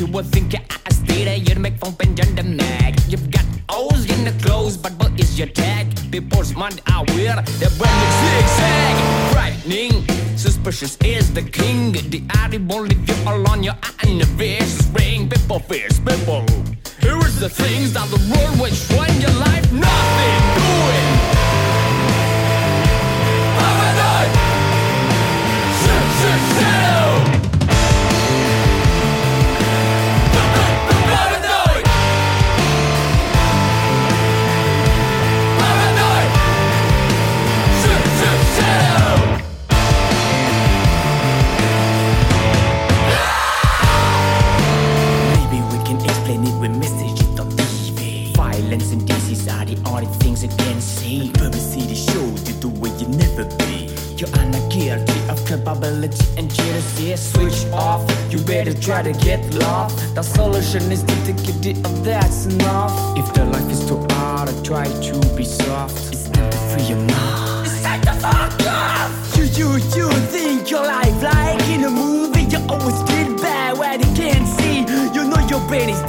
you would think your eyes stay there, you'd make phone pen under mag. You've got O's in the clothes, but what is your tag? People's mind are weird, they're wearing zigzag. Frightening, suspicious is the king. The eye won't leave you alone, your eye in the face ring. People fears people. Here is the things that the world which when your life nothing it on TV. Violence and disease are the only things you can see. Publicity shows you the way you never be. You are not guilty of culpability and jealousy. Switch off, you better try to get love. The solution is to take deal of that's enough. If the life is too hard, try to be soft. It's time to free your mind. It's time to fuck off. You, you, you think your life like in a movie. You always feel bad when you can't see. You know your brain is